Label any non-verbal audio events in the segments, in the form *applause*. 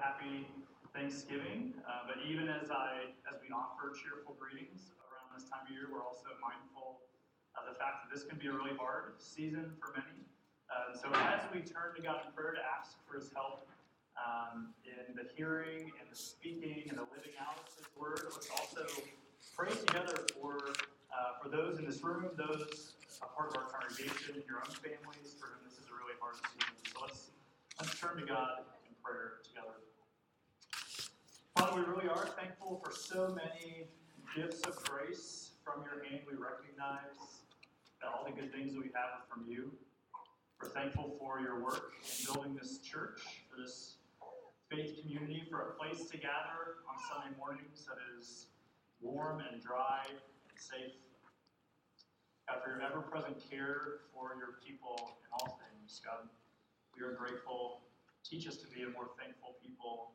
happy Thanksgiving. Uh, but even as I as we offer cheerful greetings around this time of year, we're also mindful of the fact that this can be a really hard season for many. Uh, so as we turn to God in prayer to ask for His help um, in the hearing and the speaking and the living out of His Word, let's also pray together for uh, for those in this room, those a part of our congregation, your own families, for whom this is a really hard season. So let's let's turn to God prayer together. Father, we really are thankful for so many gifts of grace from your hand. We recognize that all the good things that we have are from you. We're thankful for your work in building this church, for this faith community, for a place to gather on Sunday mornings that is warm and dry and safe. God, for your ever present care for your people in all things. God, we are grateful. Teach us to be a more thankful people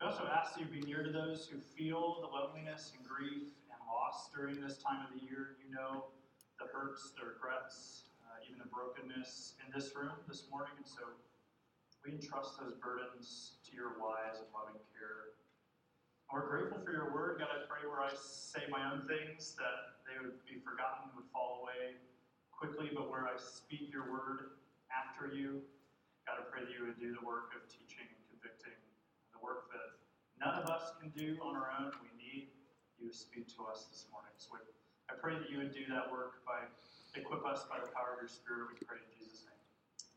we also ask that you be near to those who feel the loneliness and grief and loss during this time of the year. You know the hurts, the regrets, uh, even the brokenness in this room this morning. And so we entrust those burdens to your wise and loving care. We're grateful for your word. God, I pray where I say my own things that they would be forgotten, and would fall away quickly, but where I speak your word after you, God, I pray that you would do the work of teaching and convicting the work that none of us can do on our own. We need you to speak to us this morning. So I pray that you would do that work by equip us by the power of your Spirit. We pray in Jesus' name.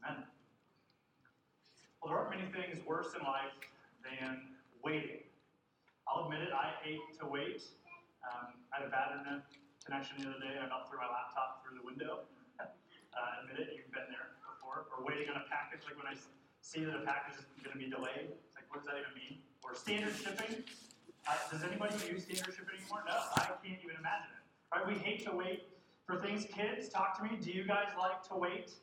Amen. Well, there aren't many things worse in life than waiting. I'll admit it, I hate to wait. Um, I had a bad internet connection the other day, and I about threw my laptop through the window. Uh, admit it, you've been there before. Or waiting on a package, like when I see that a package is going to be delayed It's like, what does that even mean? Or standard shipping? Uh, does anybody use standard shipping anymore? No, I can't even imagine it. Right? We hate to wait for things. Kids, talk to me. Do you guys like to wait?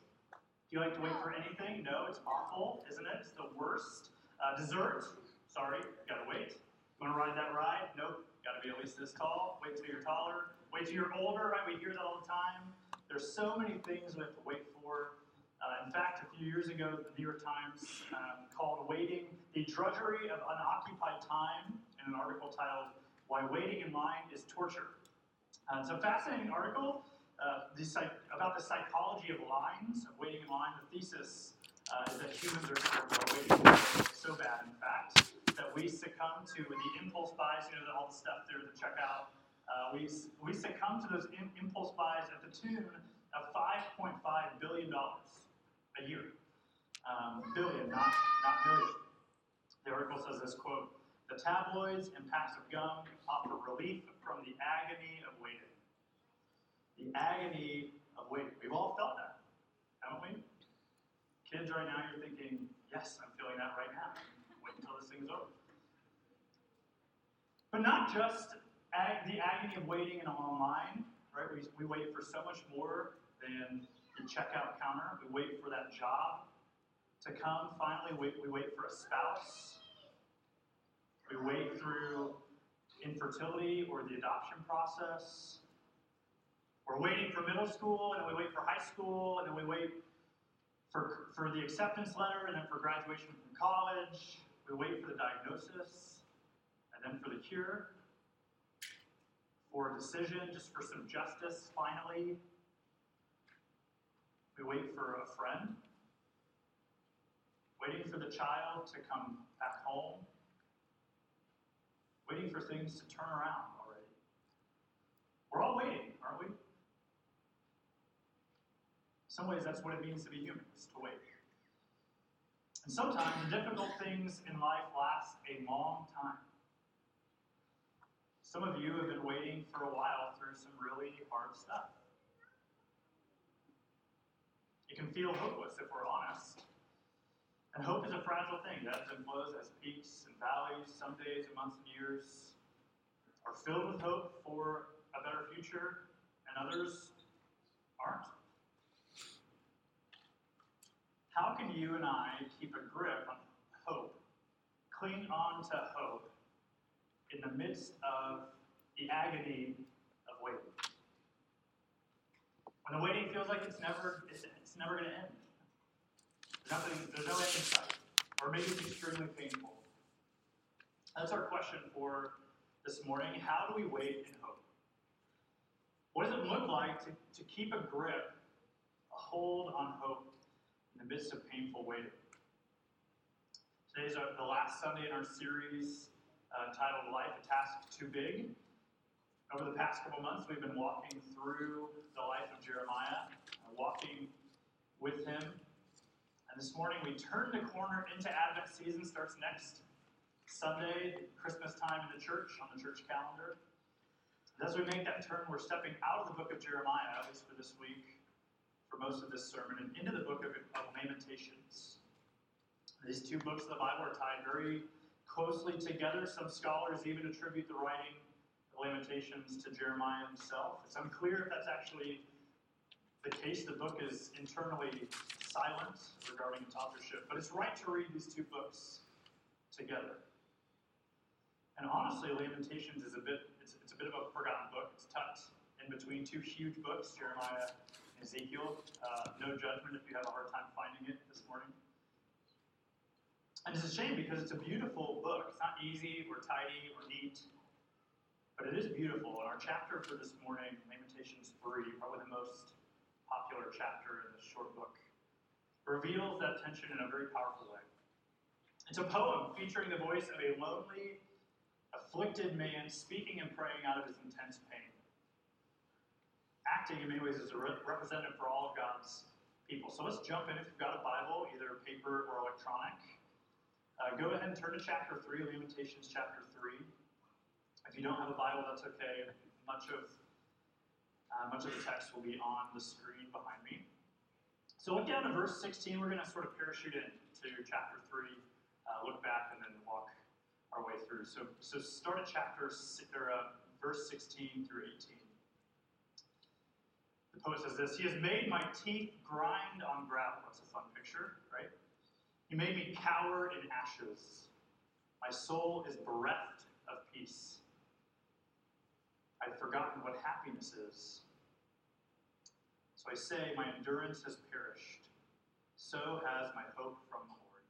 Do you like to wait for anything? No, it's awful, isn't it? It's the worst. Uh, dessert? Sorry, gotta wait. You want to ride that ride? Nope, gotta be at least this tall. Wait till you're taller. Wait till you're older, right? We hear that all the time. There's so many things we have to wait for. Uh, in fact, a few years ago, the New York Times um, called Waiting the Drudgery of Unoccupied Time in an article titled Why Waiting in Line is Torture. Uh, it's a fascinating article uh, the about the psychology of lines, of waiting in line. The thesis uh, is that humans are waiting so bad, in fact, that we succumb to the impulse buys, you know, all the stuff there, the checkout. Uh, we, we succumb to those in- impulse buys at the tune of $5.5 billion a year. Um, billion, not, not million. The article says this quote, the tabloids and packs of gum offer relief from the agony of waiting. The agony of waiting. We've all felt that, haven't we? Kids, right now, you're thinking, yes, I'm feeling that right now. Wait until this thing's over. But not just ag- the agony of waiting in a long line, right? We, we wait for so much more than the checkout counter. We wait for that job to come. Finally, we, we wait for a spouse. We wait through infertility or the adoption process. We're waiting for middle school, and then we wait for high school, and then we wait for, for the acceptance letter, and then for graduation from college. We wait for the diagnosis, and then for the cure, for a decision, just for some justice, finally. We wait for a friend, waiting for the child to come back home, waiting for things to turn around already. We're all waiting, aren't we? In some ways, that's what it means to be human, is to wait. And sometimes the difficult things in life last a long time. Some of you have been waiting for a while through some really hard stuff. It can feel hopeless if we're honest. And hope is a fragile thing. It ebbs and flows, has peaks and valleys. Some days and months and years are filled with hope for a better future, and others aren't. How can you and I keep a grip on hope, cling on to hope, in the midst of the agony of waiting? When the waiting feels like it's never, it's, it's never going to end. Nothing, there's no end in sight. Or maybe it's extremely painful. That's our question for this morning. How do we wait in hope? What does it look like to, to keep a grip, a hold on hope in the midst of painful waiting? Today's our, the last Sunday in our series uh, titled Life a Task Too Big. Over the past couple months, we've been walking through the life of Jeremiah, uh, walking with him. This morning, we turn the corner into Advent season, starts next Sunday, Christmas time in the church, on the church calendar. And as we make that turn, we're stepping out of the book of Jeremiah, at least for this week, for most of this sermon, and into the book of, of Lamentations. These two books of the Bible are tied very closely together. Some scholars even attribute the writing of Lamentations to Jeremiah himself. It's unclear if that's actually the case. The book is internally silent regarding its authorship, but it's right to read these two books together. And honestly, Lamentations is a bit it's, it's a bit of a forgotten book. It's tucked in between two huge books, Jeremiah and Ezekiel. Uh, no judgment if you have a hard time finding it this morning. And it's a shame because it's a beautiful book. It's not easy or tidy or neat. But it is beautiful. And our chapter for this morning, Lamentations 3, probably the most popular chapter in this short book, reveals that tension in a very powerful way. It's a poem featuring the voice of a lonely, afflicted man speaking and praying out of his intense pain. Acting in many ways as a re- representative for all of God's people. So let's jump in. If you've got a Bible, either paper or electronic, uh, go ahead and turn to chapter 3, Lamentations chapter 3. If you don't have a Bible, that's okay. Much of uh, much of the text will be on the screen behind me. So look down to verse 16. We're going to sort of parachute into chapter 3, uh, look back, and then walk our way through. So, so start at chapter or uh, verse 16 through 18. The poet says this: He has made my teeth grind on gravel. That's a fun picture, right? He made me cower in ashes. My soul is bereft of peace. I've forgotten what happiness is. So I say, My endurance has perished. So has my hope from the Lord.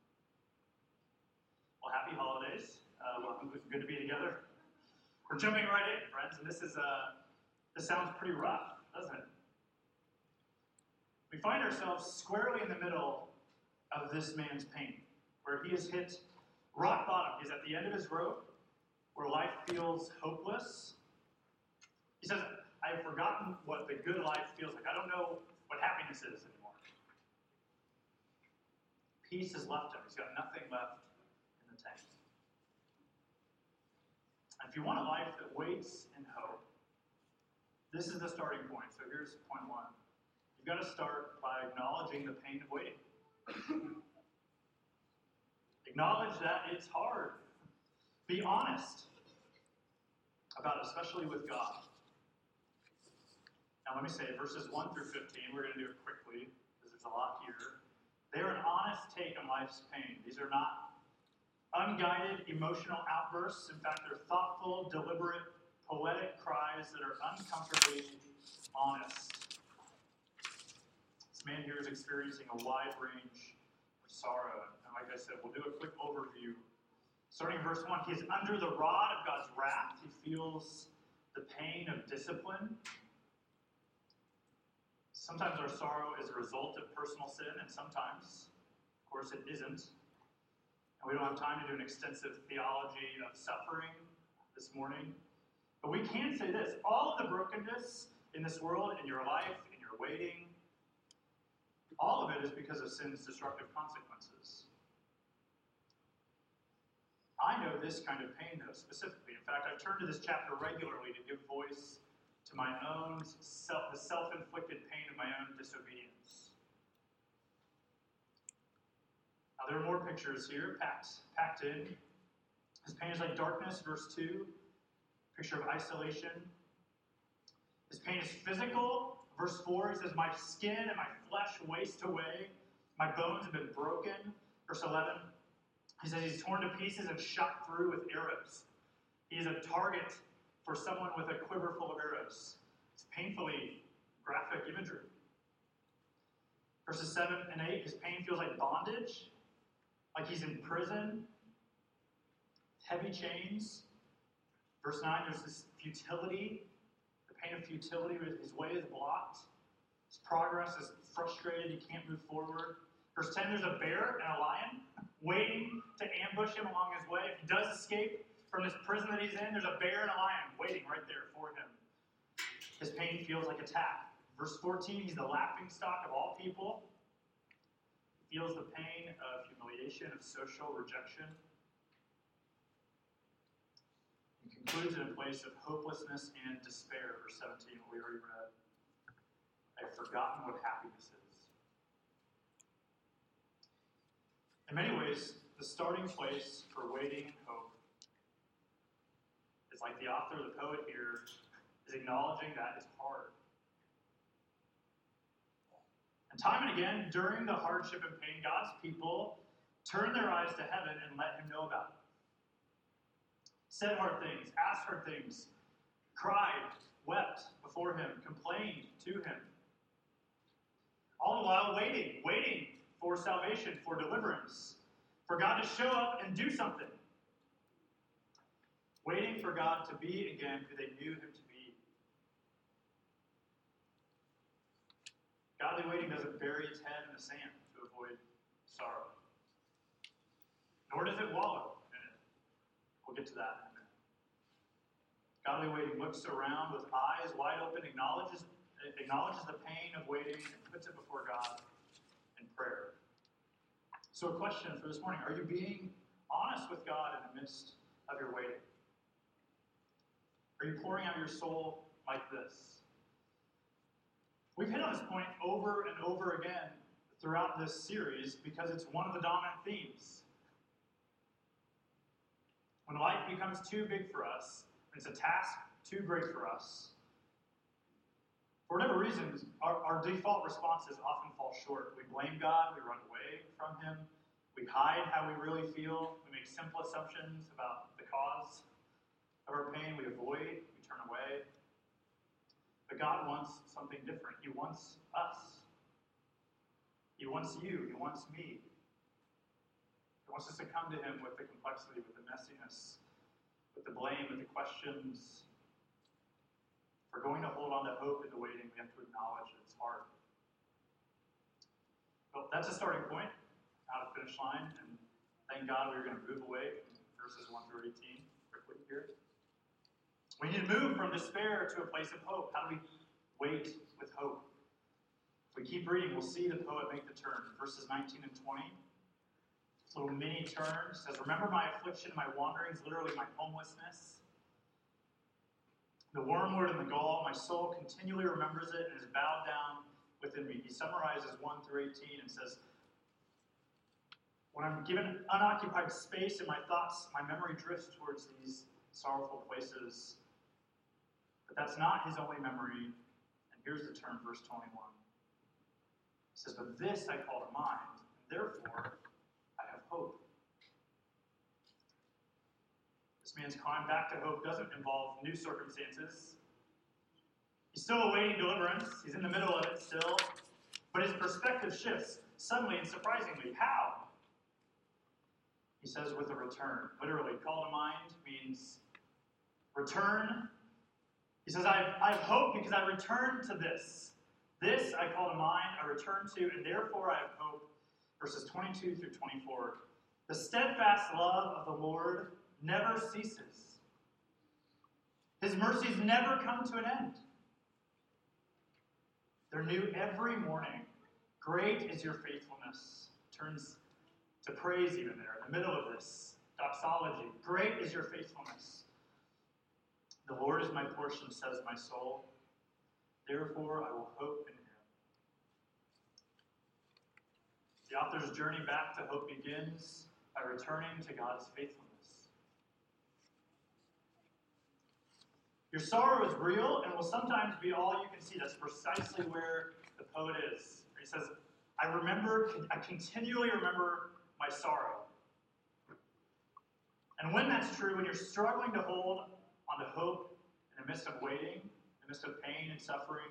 Well, happy holidays. Uh, welcome. Good to be together. We're jumping right in, friends, and this is uh, this sounds pretty rough, doesn't it? We find ourselves squarely in the middle of this man's pain, where he has hit rock bottom. He's at the end of his rope, where life feels hopeless, he says, I have forgotten what the good life feels like. I don't know what happiness is anymore. Peace has left him. He's got nothing left in the tank. And if you want a life that waits in hope, this is the starting point. So here's point one. You've got to start by acknowledging the pain of waiting. Acknowledge that it's hard. Be honest about it, especially with God. Now, let me say, verses 1 through 15, we're going to do it quickly because there's a lot here. They're an honest take on life's pain. These are not unguided emotional outbursts. In fact, they're thoughtful, deliberate, poetic cries that are uncomfortably honest. This man here is experiencing a wide range of sorrow. And like I said, we'll do a quick overview. Starting in verse 1, he is under the rod of God's wrath. He feels the pain of discipline. Sometimes our sorrow is a result of personal sin, and sometimes, of course, it isn't. And we don't have time to do an extensive theology of suffering this morning. But we can say this all of the brokenness in this world, in your life, in your waiting, all of it is because of sin's destructive consequences. I know this kind of pain, though, specifically. In fact, I've turned to this chapter regularly to give voice to my own self, the self-inflicted pain of my own disobedience. Now there are more pictures here packed, packed in. His pain is like darkness, verse 2, picture of isolation. His pain is physical, verse 4, he says, My skin and my flesh waste away, my bones have been broken. Verse 11, he says he's torn to pieces and shot through with arrows. He is a target for someone with a quiver full of arrows. It's painfully graphic imagery. Verses 7 and 8, his pain feels like bondage, like he's in prison. heavy chains. Verse 9, there's this futility, the pain of futility. His way is blocked. His progress is frustrated. He can't move forward. Verse 10, there's a bear and a lion waiting to ambush him along his way. If he does escape from this prison that he's in, there's a bear and a lion waiting right there for him. His pain feels like attack. Verse 14, he's the laughing stock of all people. He feels the pain of humiliation, of social rejection. He concludes in a place of hopelessness and despair, verse 17, we already read. I've forgotten what happiness is. In many ways, the starting place for waiting and hope is like the author, the poet here, is acknowledging that it's hard. And time and again, during the hardship and pain, God's people turn their eyes to heaven and let Him know about it. Said hard things, asked hard things, cried, wept before Him, complained to Him. All the while waiting, waiting for salvation, for deliverance, for God to show up and do something. Waiting for God to be again who they knew Him to be. Godly waiting doesn't bury its head in the sand to avoid sorrow, nor does it wallow in it. We'll get to that in a minute. Godly waiting looks around with eyes wide open, acknowledges, acknowledges the pain of waiting, and puts it before God in prayer. So, a question for this morning Are you being honest with God in the midst of your waiting? Are you pouring out your soul like this? We've hit on this point over and over again throughout this series because it's one of the dominant themes. When life becomes too big for us, it's a task too great for us, for whatever reason, our, our default responses often fall short. We blame God, we run away from Him, we hide how we really feel, we make simple assumptions about the cause of our pain, we avoid, we turn away. But God wants something different. He wants us. He wants you. He wants me. He wants us to come to Him with the complexity, with the messiness, with the blame, with the questions. If we're going to hold on to hope in the waiting, we have to acknowledge that it's hard. Well, that's a starting point, not a finish line, and thank God we are going to move away from verses 1 through 18 quickly here. We need to move from despair to a place of hope. How do we wait with hope? If we keep reading, we'll see the poet make the turn. Verses 19 and 20. This little mini turn says, Remember my affliction, my wanderings, literally my homelessness. The wormwood and the gall, my soul continually remembers it and is bowed down within me. He summarizes 1 through 18 and says, When I'm given unoccupied space in my thoughts, my memory drifts towards these sorrowful places but that's not his only memory. And here's the term, verse 21. It says, But this I call to mind, and therefore I have hope. This man's climb back to hope doesn't involve new circumstances. He's still awaiting deliverance. He's in the middle of it still. But his perspective shifts suddenly and surprisingly. How? He says, with a return. Literally, call to mind means return he says, I, I have hope because I return to this. This I call to mind, I return to, and therefore I have hope. Verses 22 through 24. The steadfast love of the Lord never ceases, His mercies never come to an end. They're new every morning. Great is your faithfulness. Turns to praise even there in the middle of this doxology. Great is your faithfulness. The Lord is my portion, says my soul. Therefore, I will hope in him. The author's journey back to hope begins by returning to God's faithfulness. Your sorrow is real and will sometimes be all you can see. That's precisely where the poet is. He says, I remember, I continually remember my sorrow. And when that's true, when you're struggling to hold on the hope in the midst of waiting, in the midst of pain and suffering.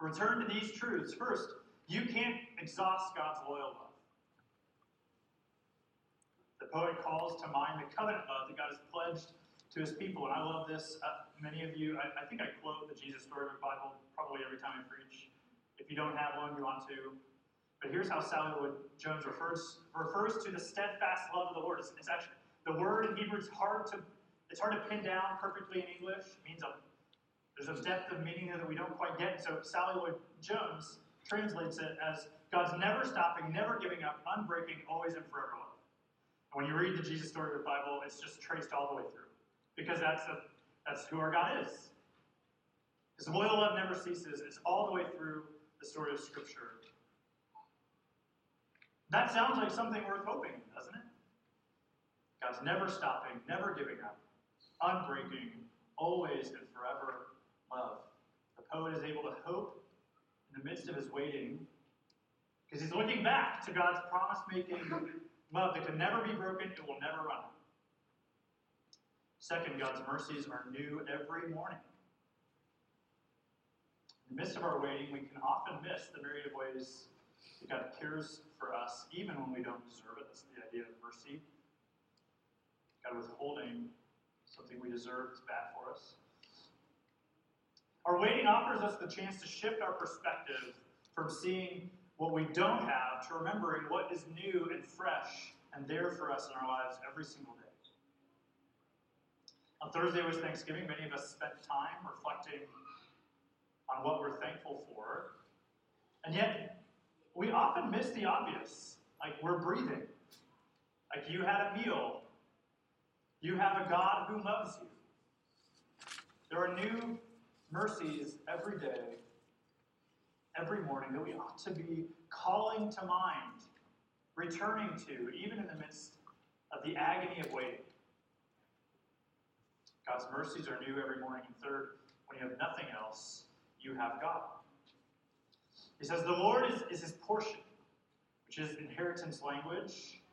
Return to these truths. First, you can't exhaust God's loyal love. The poet calls to mind the covenant love that God has pledged to his people. And I love this. Uh, many of you, I, I, think I quote the Jesus Storybook Bible probably every time I preach. If you don't have one, you want to. But here's how Sally Lloyd Jones refers, refers to the steadfast love of the Lord. It's, it's actually, the word in Hebrew is hard to, it's hard to pin down perfectly in English. It means a, there's a depth of meaning there that we don't quite get. So Sally Lloyd Jones translates it as God's never stopping, never giving up, unbreaking, always and forever love. And when you read the Jesus story of the Bible, it's just traced all the way through because that's, a, that's who our God is. His loyal love never ceases. It's all the way through the story of Scripture. That sounds like something worth hoping, doesn't it? God's never stopping, never giving up, unbreaking, always and forever love. The poet is able to hope in the midst of his waiting because he's looking back to God's promise making love that can never be broken, it will never run. Second, God's mercies are new every morning. In the midst of our waiting, we can often miss the myriad of ways that God cares for us, even when we don't deserve it. That's the idea of mercy. God withholding something we deserve is bad for us. Our waiting offers us the chance to shift our perspective from seeing what we don't have to remembering what is new and fresh and there for us in our lives every single day. On Thursday was Thanksgiving. Many of us spent time reflecting on what we're thankful for. And yet, we often miss the obvious. Like, we're breathing. Like, you had a meal. You have a God who loves you. There are new mercies every day, every morning that we ought to be calling to mind, returning to, even in the midst of the agony of waiting. God's mercies are new every morning. And third, when you have nothing else, you have God. He says, The Lord is, is his portion, which is inheritance language.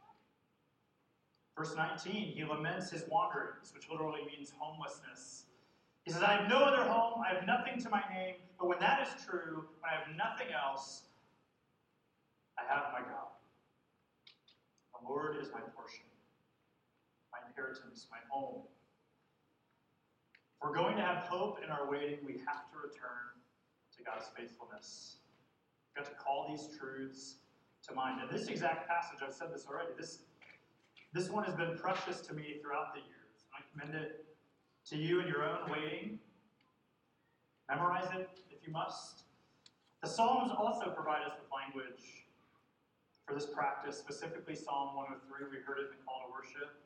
Verse 19, he laments his wanderings, which literally means homelessness. He says, I have no other home, I have nothing to my name, but when that is true, when I have nothing else, I have my God. The Lord is my portion, my inheritance, my home, If we're going to have hope in our waiting, we have to return to God's faithfulness. We've got to call these truths to mind. And this exact passage, I've said this already, this, this one has been precious to me throughout the years. I commend it to you in your own waiting. Memorize it if you must. The Psalms also provide us with language for this practice, specifically Psalm 103. We heard it in the call to worship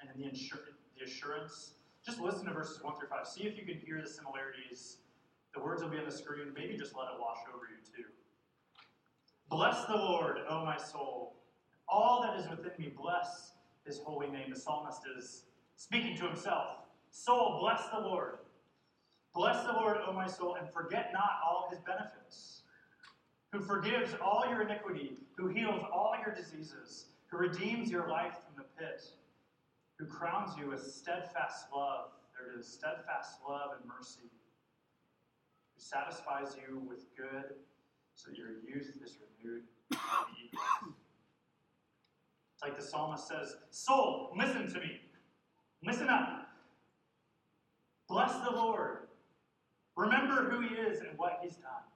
and in the, insur- the assurance just listen to verses 1 through 5. See if you can hear the similarities. The words will be on the screen. Maybe just let it wash over you, too. Bless the Lord, O my soul. All that is within me, bless his holy name. The psalmist is speaking to himself. Soul, bless the Lord. Bless the Lord, O my soul, and forget not all his benefits. Who forgives all your iniquity, who heals all your diseases, who redeems your life from the pit who crowns you with steadfast love. There it is steadfast love and mercy, who satisfies you with good so that your youth is renewed It's like the psalmist says, Soul, listen to me. Listen up. Bless the Lord. Remember who He is and what He's done.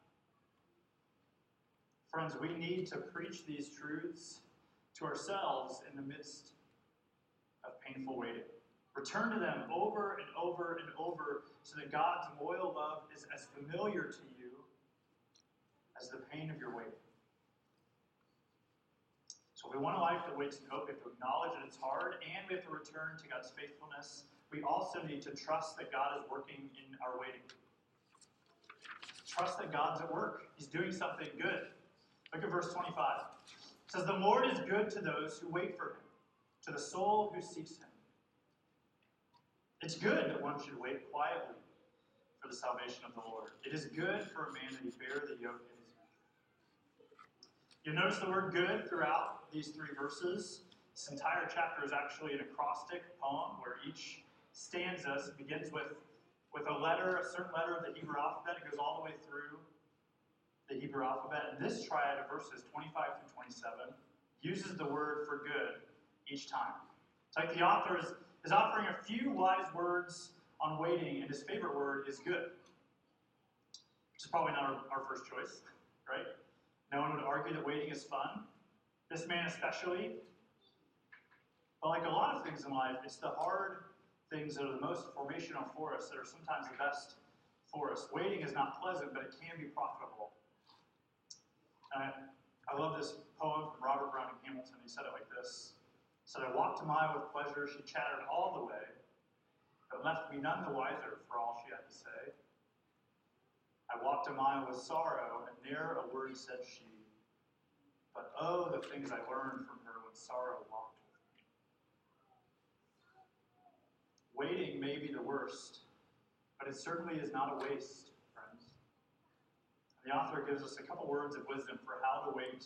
Friends, we need to preach these truths to ourselves in the midst of painful waiting. Return to them over and over and over so that God's loyal love is as familiar to you as the pain of your waiting. So, we want a life that waits in hope, we have to acknowledge that it's hard and we have to return to God's faithfulness. We also need to trust that God is working in our waiting. Trust that God's at work, He's doing something good. Look at verse 25. It says, The Lord is good to those who wait for Him to the soul who seeks him. It's good that one should wait quietly for the salvation of the Lord. It is good for a man that he bear the yoke. You notice the word good throughout these three verses. This entire chapter is actually an acrostic poem where each stanza begins with, with a letter, a certain letter of the Hebrew alphabet. It goes all the way through the Hebrew alphabet. And this triad of verses 25 through 27 uses the word for good each time. It's like the author is, is offering a few wise words on waiting, and his favorite word is good. Which is probably not our, our first choice, right? No one would argue that waiting is fun. This man especially. But like a lot of things in life, it's the hard things that are the most formational for us that are sometimes the best for us. Waiting is not pleasant, but it can be profitable. I, I love this poem from Robert Browning Hamilton. He said it like this. He said, I walked a mile with pleasure, she chattered all the way, but left me none the wiser for all she had to say. I walked a mile with sorrow, and ne'er a word said she. But oh, the things I learned from her when sorrow walked with me. Waiting may be the worst, but it certainly is not a waste, friends. The author gives us a couple words of wisdom for how to wait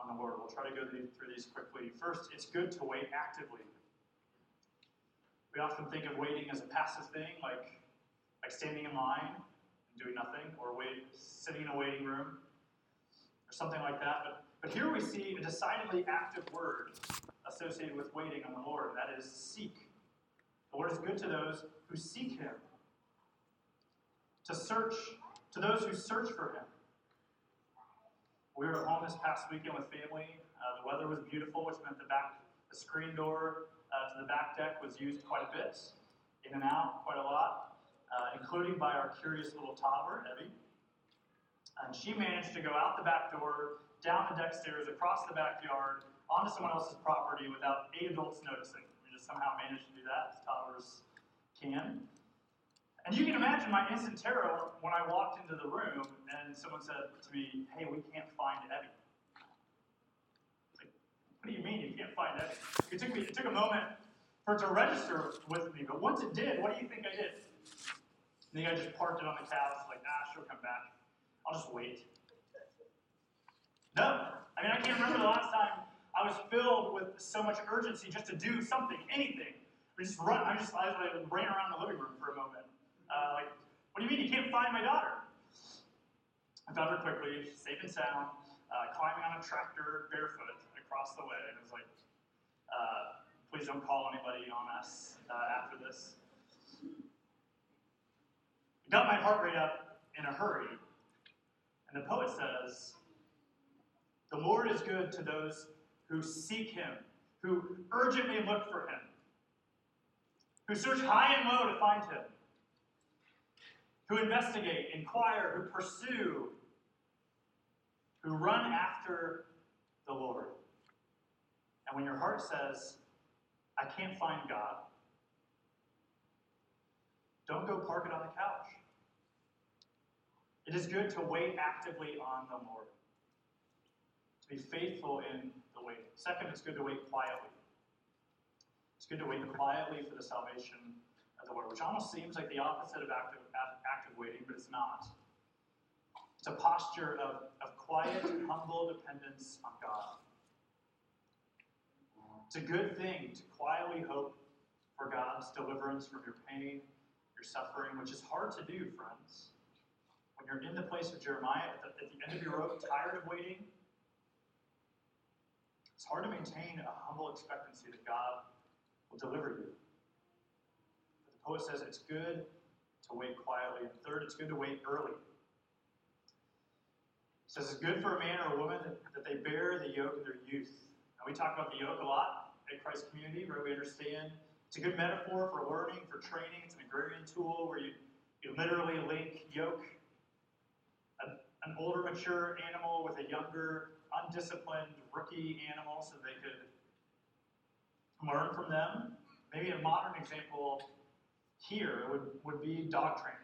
on the Lord. We'll try to go through these quickly. First, it's good to wait actively. We often think of waiting as a passive thing, like, like standing in line and doing nothing, or wait, sitting in a waiting room, or something like that. But, but here we see a decidedly active word associated with waiting on the Lord, that is seek. The Lord is good to those who seek Him to search, to those who search for him. We were at home this past weekend with family. Uh, the weather was beautiful, which meant the back, the screen door uh, to the back deck was used quite a bit, in and out quite a lot, uh, including by our curious little toddler, Evie. And she managed to go out the back door, down the deck stairs, across the backyard, onto someone else's property without eight adults noticing. We just somehow managed to do that, as toddlers can. And you can imagine my instant terror when I walked into the room and someone said to me, Hey, we can't find Evie. What do you mean you can't find Evie? It took, me, it took a moment for it to register with me, but once it did, what do you think I did? I think I just parked it on the couch, like, ah, she'll come back. I'll just wait. No. I mean, I can't remember the last time I was filled with so much urgency just to do something, anything. We just run. I just I ran around the living room for a moment. Uh, like, what do you mean you can't find my daughter? I found her quickly, safe and sound, uh, climbing on a tractor barefoot across the way. And it was like, uh, please don't call anybody on us uh, after this. Got my heart rate up in a hurry. And the poet says, The Lord is good to those who seek him, who urgently look for him, who search high and low to find him who investigate, inquire, who pursue, who run after the Lord. And when your heart says, I can't find God, don't go park it on the couch. It is good to wait actively on the Lord, to be faithful in the waiting. Second, it's good to wait quietly. It's good to wait quietly for the salvation of the Lord, which almost seems like the opposite of active, active waiting, but it's not. It's a posture of, of quiet, humble dependence on God. It's a good thing to quietly hope for God's deliverance from your pain, your suffering, which is hard to do, friends. When you're in the place of Jeremiah, at the, at the end of your rope, tired of waiting, it's hard to maintain a humble expectancy that God will deliver you The poet says it's good to wait quietly. And third, it's good to wait early. It says it's good for a man or a woman that, that they bear the yoke of their youth. Now, we talk about the yoke a lot at Christ Community, right? We understand it's a good metaphor for learning, for training. It's an agrarian tool where you, you literally link yoke, an, older, mature animal with a younger, undisciplined rookie animal so they could learn from them. Maybe a modern example here would, would be dog training.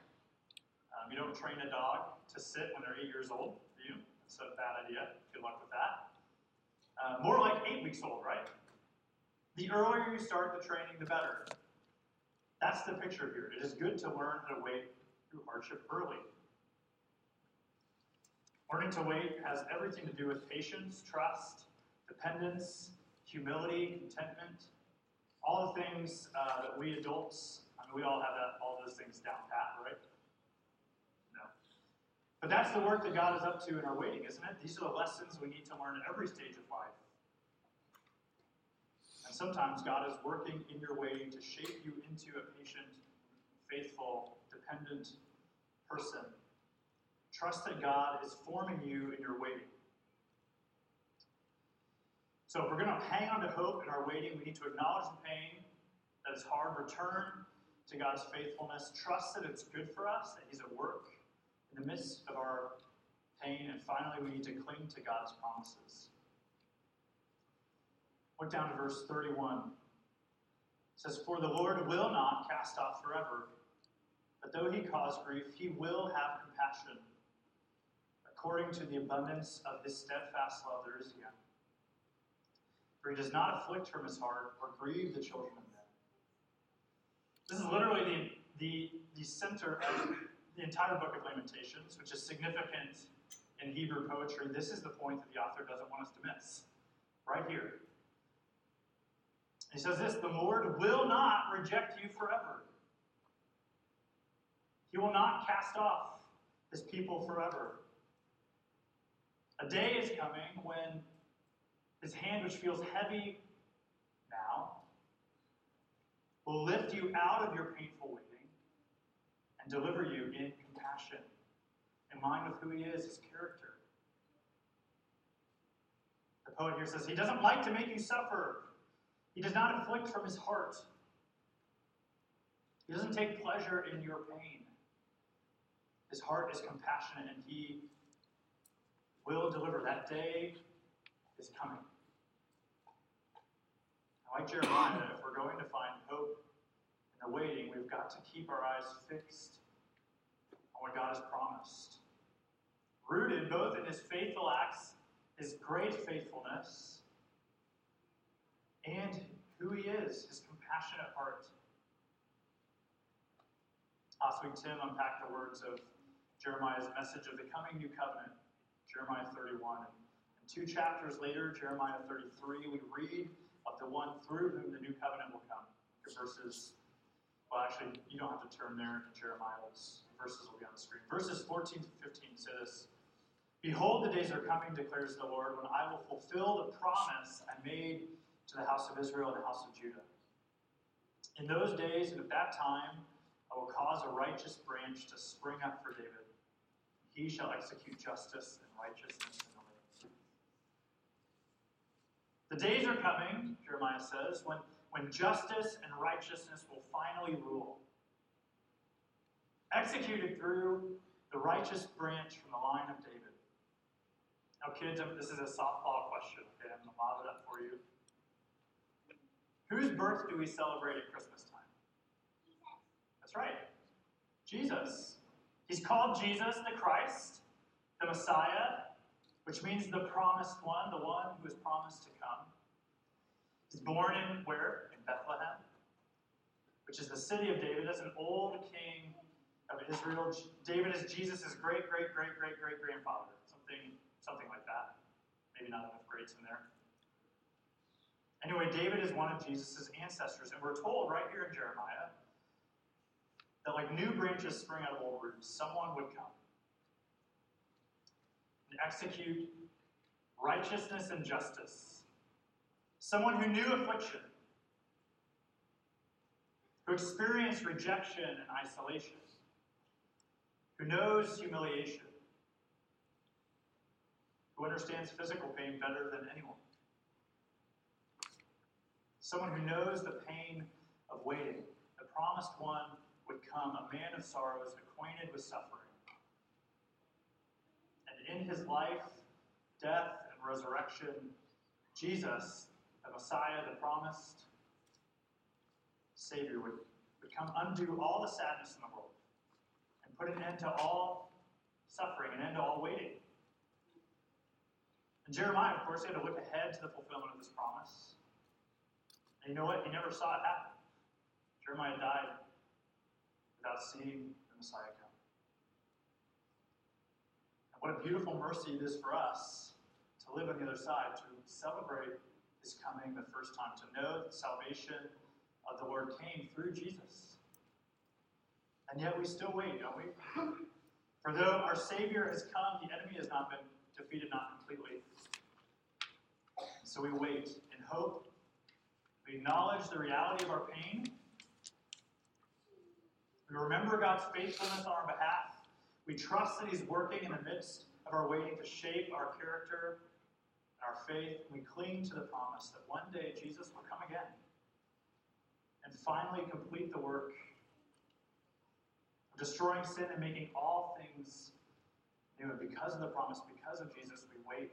Um, you don't train a dog to sit when they're eight years old, do you? That's a bad idea. Good luck with that. Uh, more like eight weeks old, right? The earlier you start the training, the better. That's the picture here. It is good to learn how to wait through hardship early. Learning to wait has everything to do with patience, trust, dependence, humility, contentment, all the things uh, that we adults I mean, we all have that, all those things down pat, right? No. But that's the work that God is up to in our waiting, isn't it? These are the lessons we need to learn at every stage of life. And sometimes God is working in your waiting to shape you into a patient, faithful, dependent person. Trust that God is forming you in your waiting. So if we're going to hang on to hope in our waiting, we need to acknowledge the pain that is hard, return to God's faithfulness, trust that it's good for us, that He's at work in the midst of our pain, and finally, we need to cling to God's promises. Look down to verse 31. It says, For the Lord will not cast off forever, but though he cause grief, he will have compassion. According to the abundance of his steadfast love, there is again. For he does not afflict from his heart or grieve the children of men. This is literally the, the, the center of the entire book of Lamentations, which is significant in Hebrew poetry. This is the point that the author doesn't want us to miss. Right here. He says this the Lord will not reject you forever. He will not cast off his people forever. A day is coming when his hand, which feels heavy now, will lift you out of your painful waiting and deliver you in compassion, in line with who he is, his character. The poet here says, He doesn't like to make you suffer. He does not afflict from his heart. He doesn't take pleasure in your pain. His heart is compassionate and he will deliver. That day is coming. I like Jeremiah, if we're going to find hope in the waiting, we've got to keep our eyes fixed on what God has promised. Rooted both in his faithful acts, his great faithfulness, and who he is, his compassionate heart. Last week, Tim unpacked the words of Jeremiah's message of the coming new covenant, Jeremiah 31. And two chapters later, Jeremiah 33, we read of the one through whom the new covenant will come. Verses, well, actually, you don't have to turn there in Jeremiah. verses will be on the screen. Verses 14 to 15 say this Behold, the days are coming, declares the Lord, when I will fulfill the promise I made to the house of Israel and the house of Judah. In those days and at that time, I will cause a righteous branch to spring up for David. He shall execute justice righteousness in the. The days are coming, Jeremiah says, when, when justice and righteousness will finally rule. Executed through the righteous branch from the line of David. Now, kids, this is a softball question, okay? I'm going to lob it up for you. Whose birth do we celebrate at Christmas time? That's right. Jesus. He's called Jesus the Christ, the Messiah, which means the promised one, the one who is promised to come. He's born in where? In Bethlehem, which is the city of David. as an old king of Israel. David is Jesus' great, great, great, great, great grandfather. Something, something like that. Maybe not enough greats in there. Anyway, David is one of Jesus' ancestors, and we're told right here in Jeremiah that like new branches spring out of old roots, someone would come execute righteousness and justice. Someone who knew affliction, who experienced rejection and isolation, who knows humiliation, who understands physical pain better than anyone someone who knows the pain of waiting. The promised one would come, a man of sorrows, acquainted with suffering. In his life, death, and resurrection, Jesus, the Messiah, the promised Savior, would, would come undo all the sadness in the world and put an end to all suffering, an end to all waiting. And Jeremiah, of course, had to look ahead to the fulfillment of this promise. And you know what? He never saw it happen. Jeremiah died without seeing the Messiah come. What a beautiful mercy it is for us to live on the other side, to celebrate his coming the first time, to know that salvation of the Lord came through Jesus. And yet we still wait, don't we? *laughs* For though our Savior has come, the enemy has not been defeated, not completely. So we wait in hope We acknowledge the reality of our pain. We remember God's faithfulness on our behalf. We trust that He's working in the midst of our waiting to shape our character our faith. We cling to the promise that one day Jesus will come again and finally complete the work of destroying sin and making all things new. And because of the promise, because of Jesus, we wait